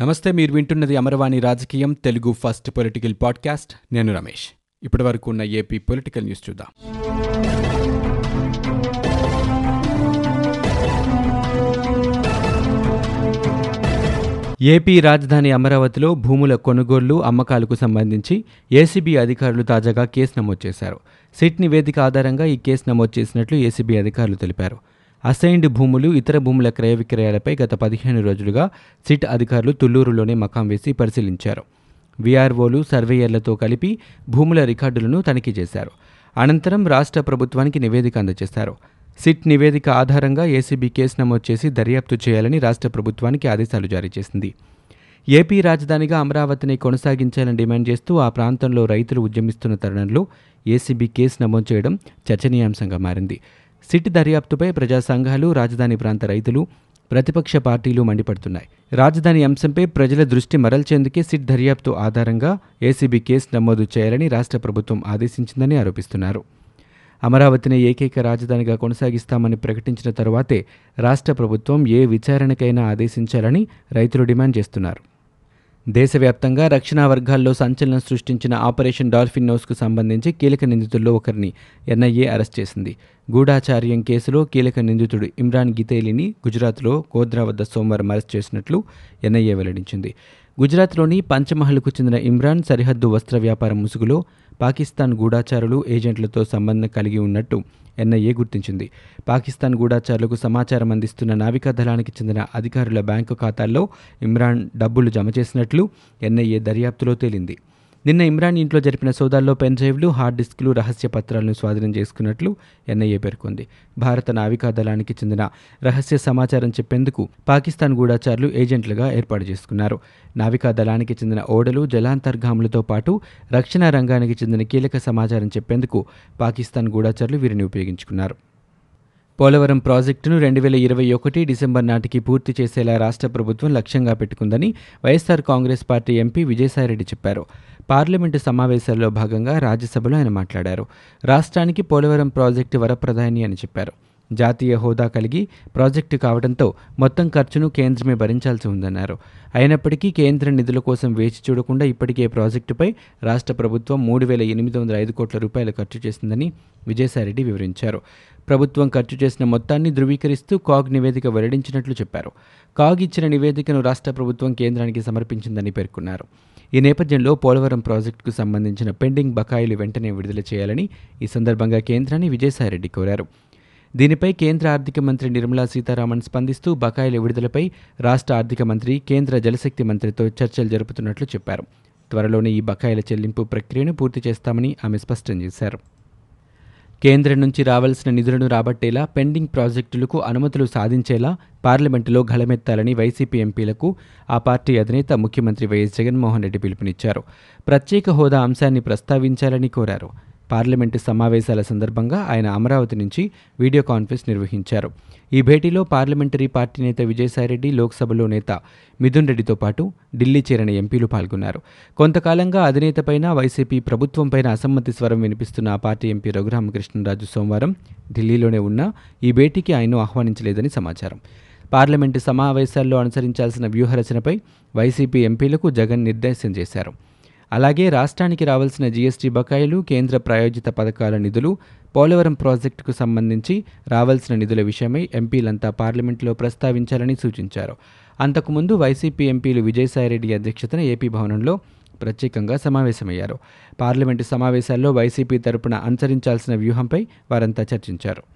నమస్తే మీరు వింటున్నది అమరవాణి రాజకీయం తెలుగు ఫస్ట్ పొలిటికల్ పాడ్కాస్ట్. నేను రమేష్. ఇప్పటి వరకు ఉన్న ఏపీ పొలిటికల్ న్యూస్ చూద్దాం. ఏపీ రాజధాని అమరావతిలో భూముల కొనుగోళ్ళు అమ్మకాలకు సంబంధించి ఏసీబీ అధికారులు తాజాగా కేసు నమోదు చేశారు. సిట్ నివేదిక ఆధారంగా ఈ కేసు నమోదు చేసినట్లు ఏసీబీ అధికారులు తెలిపారు. అసైన్డ్ భూములు ఇతర భూముల క్రయ విక్రయాలపై గత పదిహేను రోజులుగా సిట్ అధికారులు తుళ్ళూరులోనే మకాం వేసి పరిశీలించారు. వీఆర్ఓలు సర్వేయర్లతో కలిపి భూముల రికార్డులను తనిఖీ చేశారు. అనంతరం రాష్ట్ర ప్రభుత్వానికి నివేదిక అందజేశారు. సిట్ నివేదిక ఆధారంగా ఏసీబీ కేసు నమోదు చేసి దర్యాప్తు చేయాలని రాష్ట్ర ప్రభుత్వానికి ఆదేశాలు జారీ చేసింది. ఏపీ రాజధానిగా అమరావతిని కొనసాగించాలని డిమాండ్ చేస్తూ ఆ ప్రాంతంలో రైతులు ఉద్యమిస్తున్న తరుణంలో ఏసీబీ కేసు నమోదు చేయడం చర్చనీయాంశంగా మారింది. సిట్ దర్యాప్తుపై ప్రజా సంఘాలు రాజధాని ప్రాంత రైతులు ప్రతిపక్ష పార్టీలు మండిపడుతున్నాయి. రాజధాని అంశంపై ప్రజల దృష్టి మరల్చేందుకే సిట్ దర్యాప్తు ఆధారంగా ఏసీబీ కేసు నమోదు చేయాలని రాష్ట్ర ప్రభుత్వం ఆదేశించిందని ఆరోపిస్తున్నారు. అమరావతిని ఏకైక రాజధానిగా కొనసాగిస్తామని ప్రకటించిన తరువాతే రాష్ట్ర ప్రభుత్వం ఏ విచారణకైనా ఆదేశించాలని రైతులు డిమాండ్ చేస్తున్నారు. దేశవ్యాప్తంగా రక్షణ వర్గాల్లో సంచలనం సృష్టించిన ఆపరేషన్ డాల్ఫిన్ నోస్కు సంబంధించి కీలక నిందితుల్లో ఒకరిని ఎన్ఐఏ అరెస్ట్ చేసింది. గూఢాచార్యం కేసులో కీలక నిందితుడు ఇమ్రాన్ గితేలిని గుజరాత్లో గోద్రా వద్ద సోమవారం అరెస్ట్ చేసినట్లు ఎన్ఐఏ వెల్లడించింది. గుజరాత్లోని పంచమహల్కు చెందిన ఇమ్రాన్ సరిహద్దు వస్త్ర వ్యాపారం ముసుగులో పాకిస్తాన్ గూఢాచారులు ఏజెంట్లతో సంబంధం కలిగి ఉన్నట్టు ఎన్ఐఏ గుర్తించింది. పాకిస్తాన్ గూఢాచారులకు సమాచారం అందిస్తున్న నావికా దళానికి చెందిన అధికారుల బ్యాంకు ఖాతాల్లో ఇమ్రాన్ డబ్బులు జమ చేసినట్లు ఎన్ఐఏ దర్యాప్తులో తేలింది. నిన్న ఇమ్రాన్ ఇంట్లో జరిపిన సోదాల్లో పెన్ డ్రైవ్లు హార్డ్ డిస్క్లు రహస్య పత్రాలను స్వాధీనం చేసుకున్నట్లు ఎన్ఐఏ పేర్కొంది. భారత నావికా దళానికి చెందిన రహస్య సమాచారం చెప్పేందుకు పాకిస్తాన్ గూఢాచారులు ఏజెంట్లుగా ఏర్పాటు చేసుకున్నారు. నావికా దళానికి చెందిన ఓడలు జలాంతర్గాములతో పాటు రక్షణ రంగానికి చెందిన కీలక సమాచారం చెప్పేందుకు పాకిస్తాన్ గూఢాచారులు వీరిని ఉపయోగించుకున్నారు. పోలవరం ప్రాజెక్టును రెండు వేల ఇరవై ఒకటి డిసెంబర్ నాటికి పూర్తి చేసేలా రాష్ట్ర ప్రభుత్వం లక్ష్యంగా పెట్టుకుందని వైఎస్సార్ కాంగ్రెస్ పార్టీ ఎంపీ విజయసాయిరెడ్డి చెప్పారు. పార్లమెంటు సమావేశాల్లో భాగంగా రాజ్యసభలో ఆయన మాట్లాడారు. రాష్ట్రానికి పోలవరం ప్రాజెక్టు వరప్రధాని అని చెప్పారు. జాతీయ హోదా కలిగి ప్రాజెక్టు కావడంతో మొత్తం ఖర్చును కేంద్రమే భరించాల్సి ఉందన్నారు. అయినప్పటికీ కేంద్ర నిధుల కోసం వేచి చూడకుండా ఇప్పటికే ప్రాజెక్టుపై రాష్ట్ర ప్రభుత్వం మూడు వేల ఎనిమిది వందల ఐదు కోట్ల రూపాయలు ఖర్చు చేసిందని విజయసాయిరెడ్డి వివరించారు. ప్రభుత్వం ఖర్చు చేసిన మొత్తాన్ని ధృవీకరిస్తూ కాగ్ నివేదిక వెల్లడించినట్లు చెప్పారు. కాగ్ ఇచ్చిన నివేదికను రాష్ట్ర ప్రభుత్వం కేంద్రానికి సమర్పించిందని పేర్కొన్నారు. ఈ నేపథ్యంలో పోలవరం ప్రాజెక్టుకు సంబంధించిన పెండింగ్ బకాయిలు వెంటనే విడుదల చేయాలని ఈ సందర్భంగా కేంద్రాన్ని విజయసాయిరెడ్డి కోరారు. దీనిపై కేంద్ర ఆర్థిక మంత్రి నిర్మలా సీతారామన్ స్పందిస్తూ బకాయిల విడుదలపై రాష్ట్ర ఆర్థిక మంత్రి కేంద్ర జలశక్తి మంత్రితో చర్చలు జరుపుతున్నట్లు చెప్పారు. త్వరలోనే ఈ బకాయిల చెల్లింపు ప్రక్రియను పూర్తి చేస్తామని ఆమె స్పష్టం చేశారు. కేంద్రం నుంచి రావాల్సిన నిధులను రాబట్టేలా పెండింగ్ ప్రాజెక్టులకు అనుమతులు సాధించేలా పార్లమెంటులో గళమెత్తాలని వైసీపీ ఎంపీలకు ఆ పార్టీ అధినేత ముఖ్యమంత్రి వైఎస్ జగన్మోహన్ రెడ్డి పిలుపునిచ్చారు. ప్రత్యేక హోదా అంశాన్ని ప్రస్తావించాలని కోరారు. పార్లమెంటు సమావేశాల సందర్భంగా ఆయన అమరావతి నుంచి వీడియో కాన్ఫరెన్స్ నిర్వహించారు. ఈ భేటీలో పార్లమెంటరీ పార్టీ నేత విజయసాయిరెడ్డి లోక్సభలో నేత మిథున్ రెడ్డితో పాటు ఢిల్లీ చేరిన ఎంపీలు పాల్గొన్నారు. కొంతకాలంగా అధినేతపైన వైసీపీ ప్రభుత్వంపైన అసమ్మతి స్వరం వినిపిస్తున్న ఆ పార్టీ ఎంపీ రఘురామకృష్ణరాజు సోమవారం ఢిల్లీలోనే ఉన్న ఈ భేటీకి ఆయన్ను ఆహ్వానించలేదని సమాచారం. పార్లమెంటు సమావేశాల్లో అనుసరించాల్సిన వ్యూహరచనపై వైసీపీ ఎంపీలకు జగన్ నిర్దేశం చేశారు. అలాగే రాష్ట్రానికి రావాల్సిన జీఎస్టీ బకాయిలు కేంద్ర ప్రాయోజిత పథకాల నిధులు పోలవరం ప్రాజెక్టుకు సంబంధించి రావాల్సిన నిధుల విషయమై ఎంపీలంతా పార్లమెంట్లో ప్రస్తావించాలని సూచించారు. అంతకుముందు వైసీపీ ఎంపీలు విజయసాయిరెడ్డి అధ్యక్షతన ఏపీ భవనంలో ప్రత్యేకంగా సమావేశమయ్యారు. పార్లమెంటు సమావేశాల్లో వైసీపీ తరపున అనుసరించాల్సిన వ్యూహంపై వారంతా చర్చించారు.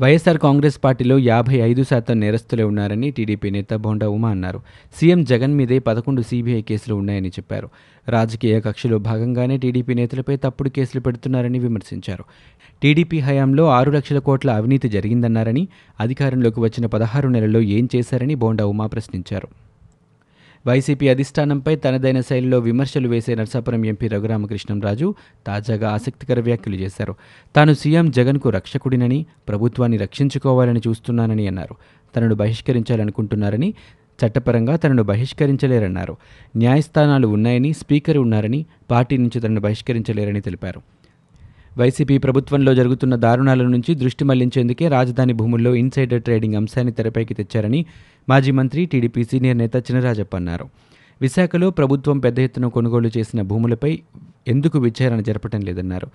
వైఎస్ఆర్ కాంగ్రెస్ పార్టీలో యాభై ఐదు శాతం నేరస్తులే ఉన్నారని టీడీపీ నేత బోండా ఉమా అన్నారు. సీఎం జగన్ మీదే పదకొండు సీబీఐ కేసులు ఉన్నాయని చెప్పారు. రాజకీయ కక్షలో భాగంగానే టీడీపీ నేతలపై తప్పుడు కేసులు పెడుతున్నారని విమర్శించారు. టీడీపీ హయాంలో ఆరు లక్షల కోట్ల అవినీతి జరిగిందన్నారని అధికారంలోకి వచ్చిన పదహారు నెలల్లో ఏం చేశారని బోండా ఉమా ప్రశ్నించారు. వైసీపీ అధిష్టానంపై తనదైన శైలిలో విమర్శలు వేసే నర్సాపురం ఎంపీ రఘురామకృష్ణంరాజు తాజాగా ఆసక్తికర వ్యాఖ్యలు చేశారు. తాను సీఎం జగన్కు రక్షకుడినని ప్రభుత్వాన్ని రక్షించుకోవాలని చూస్తున్నానని అన్నారు. తనను బహిష్కరించాలనుకుంటున్నారని చట్టపరంగా తనను బహిష్కరించలేరన్నారు. న్యాయస్థానాలు ఉన్నాయని స్పీకర్ ఉన్నారని పార్టీ నుంచి తనను బహిష్కరించలేరని తెలిపారు. వైసీపీ ప్రభుత్వంలో జరుగుతున్న దారుణాల నుంచి దృష్టి మళ్ళించేందుకే రాజధాని భూముల్లో ఇన్సైడర్ ట్రేడింగ్ అంశాన్ని తెరపైకి తెచ్చారని మాజీ మంత్రి టీడీపీ సీనియర్ నేత చినరాజప్ప అన్నారు. విశాఖలో ప్రభుత్వం పెద్ద ఎత్తున కొనుగోలు చేసిన భూములపై ఎందుకు విచారణ జరపటం లేదన్నారు.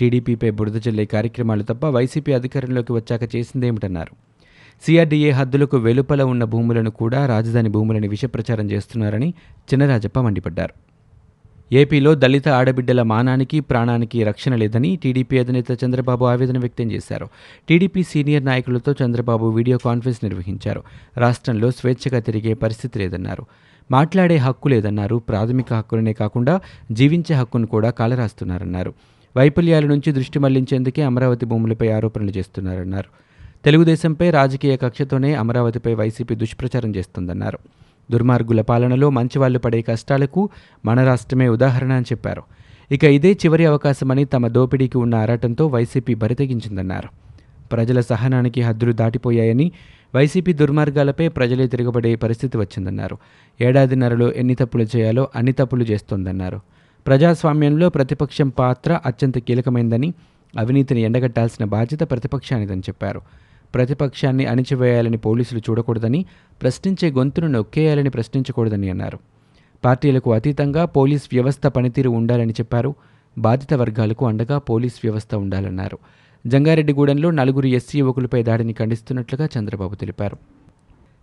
టీడీపీపై బురద జల్లే కార్యక్రమాలు తప్ప వైసీపీ అధికారంలోకి వచ్చాక చేసిందేమిటన్నారు. సిఆర్డీఏ హద్దులకు వెలుపల ఉన్న భూములను కూడా రాజధాని భూములని విషప్రచారం చేస్తున్నారని చినరాజప్ప మండిపడ్డారు. ఏపీలో దళిత ఆడబిడ్డల మానానికి ప్రాణానికి రక్షణ లేదని టీడీపీ అధినేత చంద్రబాబు ఆవేదన వ్యక్తం చేశారు. టీడీపీ సీనియర్ నాయకులతో చంద్రబాబు వీడియో కాన్ఫరెన్స్ నిర్వహించారు. రాష్ట్రంలో స్వేచ్ఛగా తిరిగే పరిస్థితి లేదన్నారు. మాట్లాడే హక్కు లేదన్నారు. ప్రాథమిక హక్కులనే కాకుండా జీవించే హక్కును కూడా కాలరాస్తున్నారన్నారు. వైఫల్యాల నుంచి దృష్టి మళ్ళించేందుకే అమరావతి భూములపై ఆరోపణలు చేస్తున్నారన్నారు. తెలుగుదేశంపై రాజకీయ కక్షతోనే అమరావతిపై వైసీపీ దుష్ప్రచారం చేస్తుందన్నారు. దుర్మార్గుల పాలనలో మంచివాళ్ళు పడే కష్టాలకు మన రాష్ట్రమే ఉదాహరణ అని చెప్పారు. ఇక ఇదే చివరి అవకాశమని తమ దోపిడీకి ఉన్న ఆరాటంతో వైసీపీ బరితెగించిందన్నారు. ప్రజల సహనానికి హద్దులు దాటిపోయాయని వైసీపీ దుర్మార్గాలపై ప్రజలే తిరగబడే పరిస్థితి వచ్చిందన్నారు. ఏడాదిన్నరలో ఎన్ని తప్పులు చేయాలో అన్ని తప్పులు చేస్తోందన్నారు. ప్రజాస్వామ్యంలో ప్రతిపక్షం పాత్ర అత్యంత కీలకమైందని అవినీతిని ఎండగట్టాల్సిన బాధ్యత ప్రతిపక్షానిదని చెప్పారు. ప్రతిపక్షాన్ని అణిచివేయాలని పోలీసులు చూడకూడదని ప్రశ్నించే గొంతును నొక్కేయాలని ప్రశ్నించకూడదని అన్నారు. పార్టీలకు అతీతంగా పోలీస్ వ్యవస్థ పనితీరు ఉండాలని చెప్పారు. బాధిత వర్గాలకు అండగా పోలీస్ వ్యవస్థ ఉండాలన్నారు. జంగారెడ్డిగూడెంలో నలుగురు ఎస్సీ యువకులపై దాడిని ఖండిస్తున్నట్లుగా చంద్రబాబు తెలిపారు.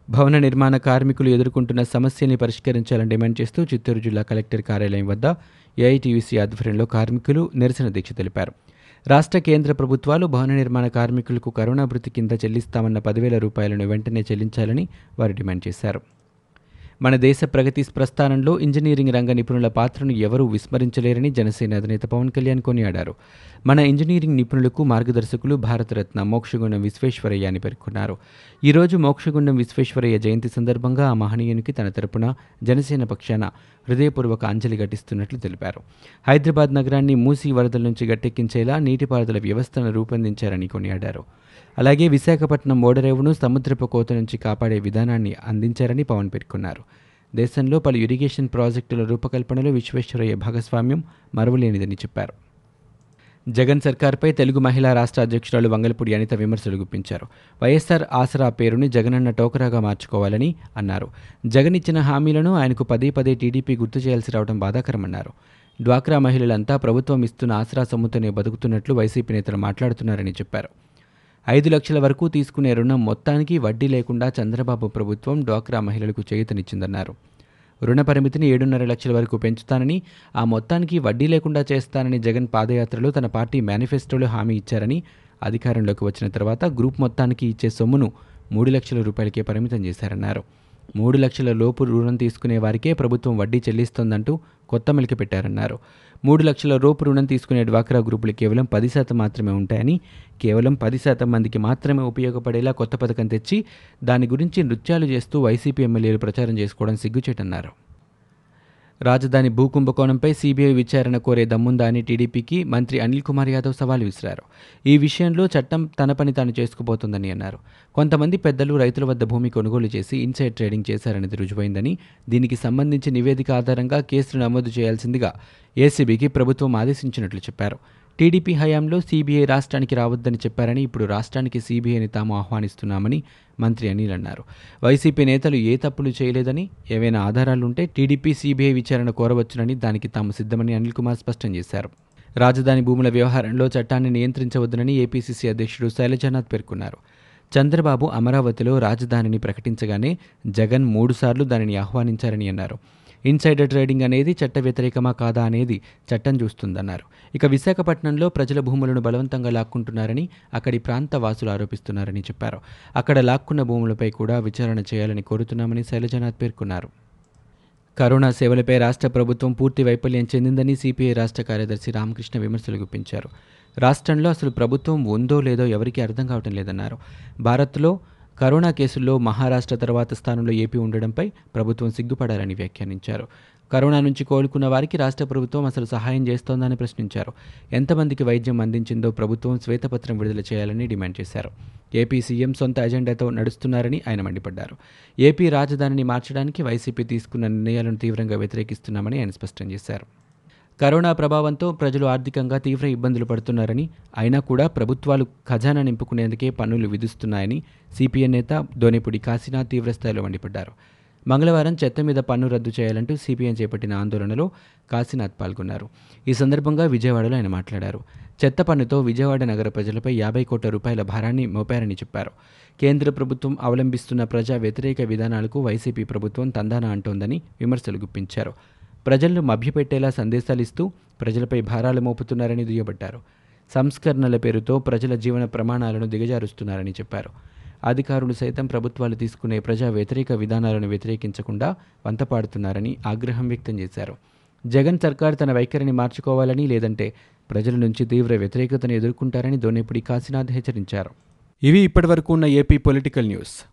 భవన నిర్మాణ కార్మికులు ఎదుర్కొంటున్న సమస్యల్ని పరిష్కరించాలని డిమాండ్ చేస్తూ చిత్తూరు జిల్లా కలెక్టర్ కార్యాలయం వద్ద ఏఐటీయూసీ ఆధ్వర్యంలో కార్మికులు నిరసన దీక్ష తెలిపారు. రాష్ట్ర కేంద్ర ప్రభుత్వాలు భవన నిర్మాణ కార్మికులకు కరోనా భృతి కింద చెల్లిస్తామన్న పదివేల రూపాయలను వెంటనే చెల్లించాలని వారు డిమాండ్ చేశారు. మన దేశ ప్రగతి ప్రస్థానంలో ఇంజనీరింగ్ రంగ నిపుణుల పాత్రను ఎవరూ విస్మరించలేరని జనసేన అధినేత పవన్ కళ్యాణ్ కొనియాడారు. మన ఇంజనీరింగ్ నిపుణులకు మార్గదర్శకులు భారతరత్న మోక్షగుండం విశ్వేశ్వరయ్య అని పేర్కొన్నారు. ఈరోజు మోక్షగుండం విశ్వేశ్వరయ్య జయంతి సందర్భంగా ఆ మహనీయునికి తన తరపున జనసేన పక్షాన హృదయపూర్వక అంజలి ఘటిస్తున్నట్లు తెలిపారు. హైదరాబాద్ నగరాన్ని మూసి వరదల నుంచి గట్టెక్కించేలా నీటిపారుదల వ్యవస్థను రూపొందించారని కొనియాడారు. అలాగే విశాఖపట్నం ఓడరేవును సముద్రపు కోత నుంచి కాపాడే విధానాన్ని అందించారని పవన్ పేర్కొన్నారు. దేశంలో పలు ఇరిగేషన్ ప్రాజెక్టుల రూపకల్పనలో విశ్వేశ్వరయ్య భాగస్వామ్యం మరువలేనిదని చెప్పారు. జగన్ సర్కార్పై తెలుగు మహిళా రాష్ట్ర అధ్యక్షురాలు వంగలపూడి అనిత విమర్శలు గుప్పించారు. వైఎస్ఆర్ ఆసరా పేరుని జగనన్న టోకరాగా మార్చుకోవాలని అన్నారు. జగన్ ఇచ్చిన హామీలను ఆయనకు పదే పదే టీడీపీ గుర్తు చేయాల్సి రావడం బాధాకరమన్నారు. డ్వాక్రా మహిళలంతా ప్రభుత్వం ఇస్తున్న ఆసరా సొమ్ముతోనే బతుకుతున్నట్లు వైసీపీ నేతలు మాట్లాడుతున్నారని చెప్పారు. ఐదు లక్షల వరకు తీసుకునే రుణం మొత్తానికి వడ్డీ లేకుండా చంద్రబాబు ప్రభుత్వం డ్వాక్రా మహిళలకు చేయూతనిచ్చిందన్నారు. రుణ పరిమితిని ఏడున్నర లక్షల వరకు పెంచుతానని ఆ మొత్తానికి వడ్డీ లేకుండా చేస్తానని జగన్ పాదయాత్రలో తన పార్టీ మేనిఫెస్టోలో హామీ ఇచ్చారని అధికారంలోకి వచ్చిన తర్వాత గ్రూప్ మొత్తానికి ఇచ్చే సొమ్మును మూడు లక్షల రూపాయలకే పరిమితం చేశారన్నారు. మూడు లక్షల లోపు రుణం తీసుకునే వారికే ప్రభుత్వం వడ్డీ చెల్లిస్తోందంటూ కొత్త మెలికి పెట్టారన్నారు. మూడు లక్షల రూపు రుణం తీసుకునే డ్వాక్రా గ్రూపులు కేవలం పది శాతం మాత్రమే ఉంటాయని కేవలం పది శాతం మందికి మాత్రమే ఉపయోగపడేలా కొత్త పథకం తెచ్చి దాని గురించి నృత్యాలు చేస్తూ వైసీపీ ఎమ్మెల్యేలు ప్రచారం చేసుకోవడం సిగ్గుచేటన్నారు. రాజధాని భూకుంభకోణంపై సీబీఐ విచారణ కోరే దమ్ముందా అని టీడీపీకి మంత్రి అనిల్ కుమార్ యాదవ్ సవాల్ విసిరారు. ఈ విషయంలో చట్టం తన పని తాను చేసుకుపోతుందని అన్నారు. కొంతమంది పెద్దలు రైతుల వద్ద భూమి కొనుగోలు చేసి ఇన్సైడ్ ట్రేడింగ్ చేశారనేది రుజువైందని దీనికి సంబంధించి నివేదిక ఆధారంగా కేసులు నమోదు చేయాల్సిందిగా ఏసీబీకి ప్రభుత్వం ఆదేశించినట్లు చెప్పారు. టీడీపీ హయాంలో సీబీఐ రాష్ట్రానికి రావద్దని చెప్పారని ఇప్పుడు రాష్ట్రానికి సీబీఐని తాము ఆహ్వానిస్తున్నామని మంత్రి అనిల్ అన్నారు. వైసీపీ నేతలు ఏ తప్పులు చేయలేదని ఏవైనా ఆధారాలుంటే టీడీపీ సీబీఐ విచారణ కోరవచ్చునని దానికి తాము సిద్ధమని అనిల్ కుమార్ స్పష్టం చేశారు. రాజధాని భూముల వ్యవహారంలో చట్టాన్ని నియంత్రించవద్దని ఏపీసీసీ అధ్యక్షుడు శైలజానాథ్ పేర్కొన్నారు. చంద్రబాబు అమరావతిలో రాజధానిని ప్రకటించగానే జగన్ మూడుసార్లు దానిని ఆహ్వానించారని అన్నారు. ఇన్సైడర్ ట్రేడింగ్ అనేది చట్ట వ్యతిరేకమా కాదా అనేది చట్టం చూస్తుందన్నారు. ఇక విశాఖపట్నంలో ప్రజల భూములను బలవంతంగా లాక్కుంటున్నారని అక్కడి ప్రాంత వాసులు ఆరోపిస్తున్నారని చెప్పారు. అక్కడ లాక్కున్న భూములపై కూడా విచారణ చేయాలని కోరుతున్నామని శైలజనాథ్ పేర్కొన్నారు. కరోనా సేవలపై రాష్ట్ర ప్రభుత్వం పూర్తి వైఫల్యం చెందిందని సిపిఐ రాష్ట్ర కార్యదర్శి రామకృష్ణ విమర్శలు గుప్పించారు. రాష్ట్రంలో అసలు ప్రభుత్వం ఉందో లేదో ఎవరికీ అర్థం కావటం లేదన్నారు. భారత్లో కరోనా కేసుల్లో మహారాష్ట్ర తర్వాత స్థానంలో ఏపీ ఉండడంపై ప్రభుత్వం సిగ్గుపడాలని వ్యాఖ్యానించారు. కరోనా నుంచి కోలుకున్న వారికి రాష్ట్ర ప్రభుత్వం అసలు సహాయం చేస్తోందని ప్రశ్నించారు. ఎంతమందికి వైద్యం అందించిందో ప్రభుత్వం శ్వేతపత్రం విడుదల చేయాలని డిమాండ్ చేశారు. ఏపీ సీఎం సొంత అజెండాతో నడుస్తున్నారని ఆయన మండిపడ్డారు. ఏపీ రాజధానిని మార్చడానికి వైసీపీ తీసుకున్న నిర్ణయాలను తీవ్రంగా వ్యతిరేకిస్తున్నామని ఆయన స్పష్టం చేశారు. కరోనా ప్రభావంతో ప్రజలు ఆర్థికంగా తీవ్ర ఇబ్బందులు పడుతున్నారని అయినా కూడా ప్రభుత్వాలు ఖజానా నింపుకునేందుకే పన్నులు విధిస్తున్నాయని సిపిఎన్ నేత దోనేపుడి కాశీనాథ్ తీవ్రస్థాయిలో మండిపడ్డారు. మంగళవారం చెత్త మీద పన్ను రద్దు చేయాలంటూ సిపిఎం చేపట్టిన ఆందోళనలో కాశీనాథ్ పాల్గొన్నారు. ఈ సందర్భంగా విజయవాడలో ఆయన మాట్లాడారు. చెత్త పన్నుతో విజయవాడ నగర ప్రజలపై యాభై కోట్ల రూపాయల భారాన్ని మోపారని చెప్పారు. కేంద్ర ప్రభుత్వం అవలంబిస్తున్న ప్రజా వ్యతిరేక విధానాలకు వైసీపీ ప్రభుత్వం తందాన అంటోందని విమర్శలు గుప్పించారు. ప్రజలను మభ్యపెట్టేలా సందేశాలు ఇస్తూ ప్రజలపై భారాలు మోపుతున్నారని దుయ్యబట్టారు. సంస్కరణల పేరుతో ప్రజల జీవన ప్రమాణాలను దిగజారుస్తున్నారని చెప్పారు. అధికారులు సైతం ప్రభుత్వాలు తీసుకునే ప్రజా వ్యతిరేక విధానాలను వ్యతిరేకించకుండా వంతపాడుతున్నారని ఆగ్రహం వ్యక్తం చేశారు. జగన్ సర్కార్ తన వైఖరిని మార్చుకోవాలని లేదంటే ప్రజల నుంచి తీవ్ర వ్యతిరేకతను ఎదుర్కొంటారని దోనేపుడి కాశీనాథ్ హెచ్చరించారు. ఇవి ఇప్పటివరకు ఉన్న ఏపీ పొలిటికల్ న్యూస్.